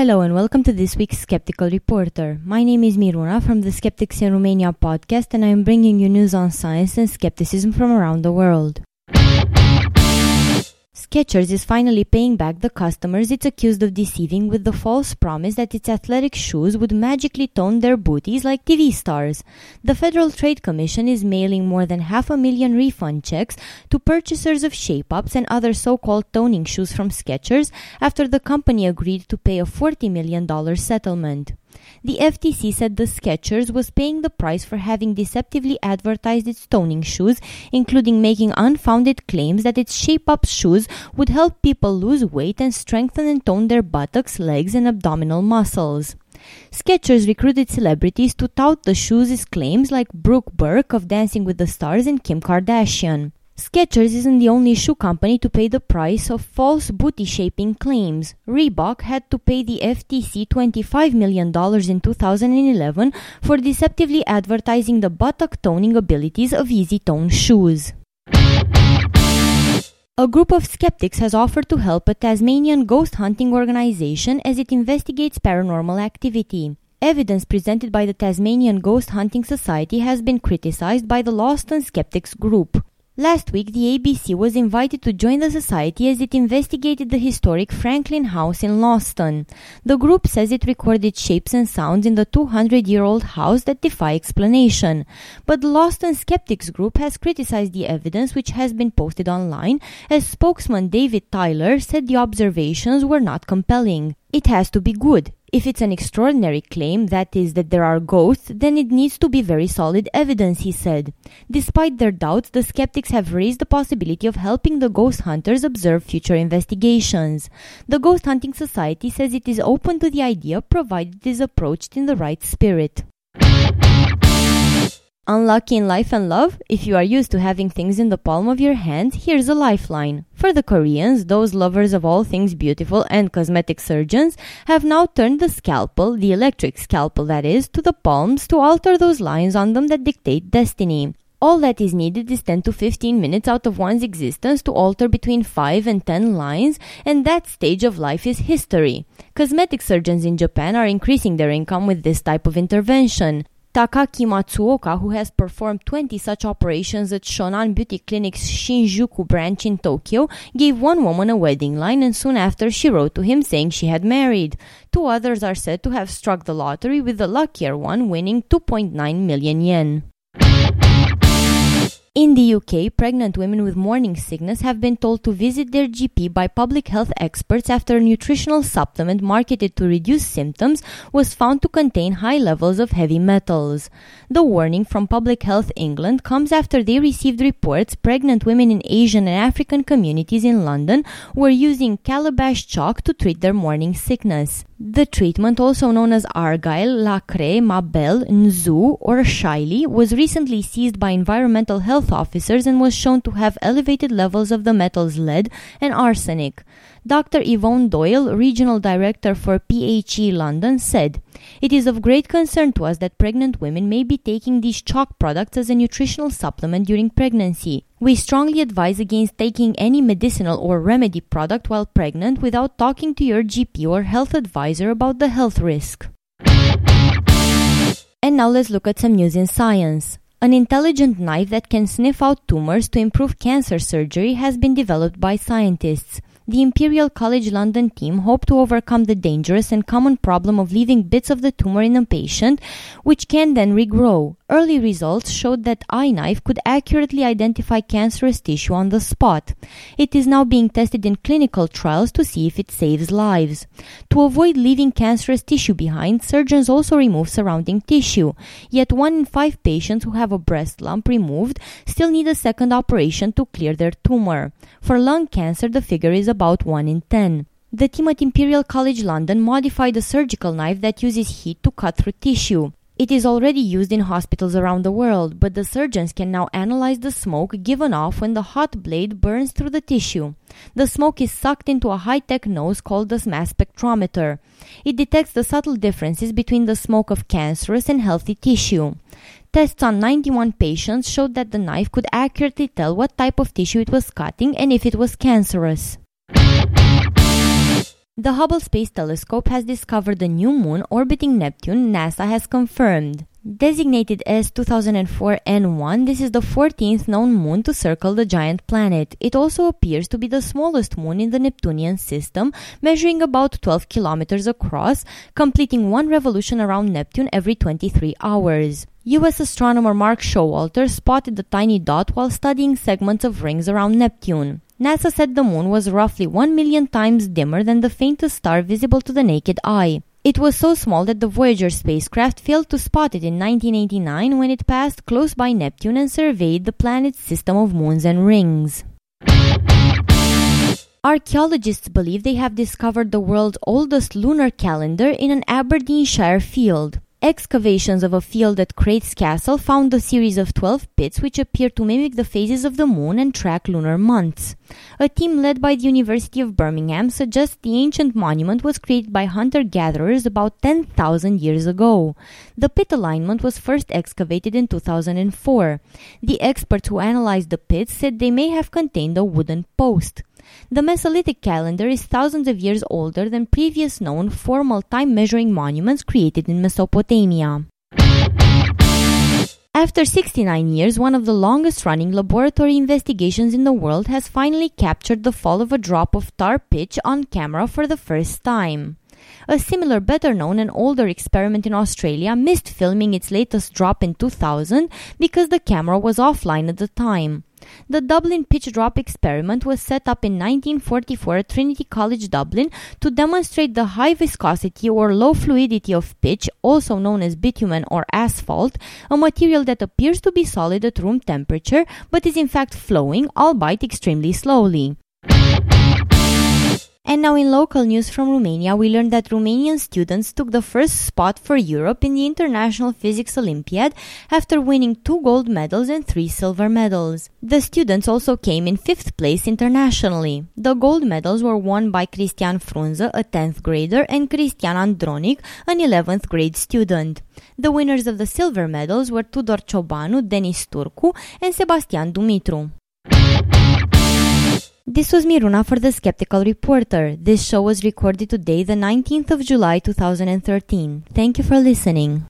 Hello and welcome to this week's Skeptical Reporter. My name is Miruna from the Skeptics in Romania podcast, and I am bringing you news on science and skepticism from around the world. Skechers is finally paying back the customers it's accused of deceiving with the false promise that its athletic shoes would magically tone their booties like TV stars. The Federal Trade Commission is mailing more than half a million refund checks to purchasers of shape-ups and other so-called toning shoes from Skechers after the company agreed to pay a $40 million settlement. The FTC said the Skechers was paying the price for having deceptively advertised its toning shoes, including making unfounded claims that its shape-up shoes would help people lose weight and strengthen and tone their buttocks, legs, and abdominal muscles. Skechers recruited celebrities to tout the shoes' claims like Brooke Burke of Dancing with the Stars and Kim Kardashian. Skechers isn't the only shoe company to pay the price of false booty shaping claims. Reebok had to pay the FTC $25 million in 2011 for deceptively advertising the buttock toning abilities of EasyTone shoes. A group of skeptics has offered to help a Tasmanian ghost hunting organization as it investigates paranormal activity. Evidence presented by the Tasmanian Ghost Hunting Society has been criticized by the Launceston Skeptics group. Last week, the ABC was invited to join the society as it investigated the historic Franklin House in Launceston. The group says it recorded shapes and sounds in the 200 year old house that defy explanation. But the Launceston Skeptics group has criticized the evidence which has been posted online, as spokesman David Tyler said the observations were not compelling. It has to be good. If it's an extraordinary claim, that is, that there are ghosts, then it needs to be very solid evidence, he said. Despite their doubts, the skeptics have raised the possibility of helping the ghost hunters observe future investigations. The Ghost Hunting Society says it is open to the idea provided it is approached in the right spirit. Unlucky in life and love? If you are used to having things in the palm of your hand, here's a lifeline. For the Koreans, those lovers of all things beautiful and cosmetic surgeons have now turned the scalpel, the electric scalpel that is, to the palms to alter those lines on them that dictate destiny. All that is needed is 10 to 15 minutes out of one's existence to alter between 5 and 10 lines, and that stage of life is history. Cosmetic surgeons in Japan are increasing their income with this type of intervention. Takaki Matsuoka, who has performed 20 such operations at Shonan Beauty Clinic's Shinjuku branch in Tokyo, gave one woman a wedding line and soon after she wrote to him saying she had married. Two others are said to have struck the lottery with the luckier one winning 2.9 million yen. In the UK, pregnant women with morning sickness have been told to visit their GP by public health experts after a nutritional supplement marketed to reduce symptoms was found to contain high levels of heavy metals. The warning from Public Health England comes after they received reports pregnant women in Asian and African communities in London were using calabash chalk to treat their morning sickness. The treatment, also known as Argile, Lacre, Mabel, Nzu, or Shiley, was recently seized by environmental health officers and was shown to have elevated levels of the metals lead and arsenic. Dr. Yvonne Doyle, Regional Director for PHE London, said, It is of great concern to us that pregnant women may be taking these chalk products as a nutritional supplement during pregnancy. We strongly advise against taking any medicinal or remedy product while pregnant without talking to your GP or health advisor about the health risk. And now let's look at some news in science. An intelligent knife that can sniff out tumors to improve cancer surgery has been developed by scientists the Imperial College London team hope to overcome the dangerous and common problem of leaving bits of the tumor in a patient, which can then regrow. Early results showed that iKnife could accurately identify cancerous tissue on the spot. It is now being tested in clinical trials to see if it saves lives. To avoid leaving cancerous tissue behind, surgeons also remove surrounding tissue. Yet one in five patients who have a breast lump removed still need a second operation to clear their tumor. For lung cancer, the figure is about 1 in 10. The team at Imperial College London modified a surgical knife that uses heat to cut through tissue. It is already used in hospitals around the world, but the surgeons can now analyze the smoke given off when the hot blade burns through the tissue. The smoke is sucked into a high-tech nose called the mass spectrometer. It detects the subtle differences between the smoke of cancerous and healthy tissue. Tests on 91 patients showed that the knife could accurately tell what type of tissue it was cutting and if it was cancerous. The Hubble Space Telescope has discovered a new moon orbiting Neptune, NASA has confirmed. Designated as 2004 N1, this is the 14th known moon to circle the giant planet. It also appears to be the smallest moon in the Neptunian system, measuring about 12 kilometers across, completing one revolution around Neptune every 23 hours. US astronomer Mark Showalter spotted the tiny dot while studying segments of rings around Neptune. NASA said the moon was roughly 1 million times dimmer than the faintest star visible to the naked eye. It was so small that the Voyager spacecraft failed to spot it in 1989 when it passed close by Neptune and surveyed the planet's system of moons and rings. Archaeologists believe they have discovered the world's oldest lunar calendar in an Aberdeenshire field. Excavations of a field at Crathes Castle found a series of 12 pits which appear to mimic the phases of the moon and track lunar months. A team led by the University of Birmingham suggests the ancient monument was created by hunter gatherers about 10,000 years ago. The pit alignment was first excavated in 2004. The experts who analyzed the pits said they may have contained a wooden post. The Mesolithic calendar is thousands of years older than previous known formal time measuring monuments created in Mesopotamia. After 69 years, one of the longest running laboratory investigations in the world has finally captured the fall of a drop of tar pitch on camera for the first time. A similar, better known and older experiment in Australia missed filming its latest drop in 2000 because the camera was offline at the time. The Dublin pitch drop experiment was set up in 1944 at Trinity College Dublin to demonstrate the high viscosity or low fluidity of pitch, also known as bitumen or asphalt, a material that appears to be solid at room temperature but is in fact flowing, albeit extremely slowly. And now, in local news from Romania, we learned that Romanian students took the first spot for Europe in the International Physics Olympiad after winning two gold medals and three silver medals. The students also came in fifth place internationally. The gold medals were won by Cristian Frunză, a 10th grader, and Cristian Andronic, an 11th grade student. The winners of the silver medals were Tudor Ciobanu, Denis Turcu, and Sebastian Dumitru. This was Miruna for the Skeptical Reporter. This show was recorded today, the 19th of July 2013. Thank you for listening.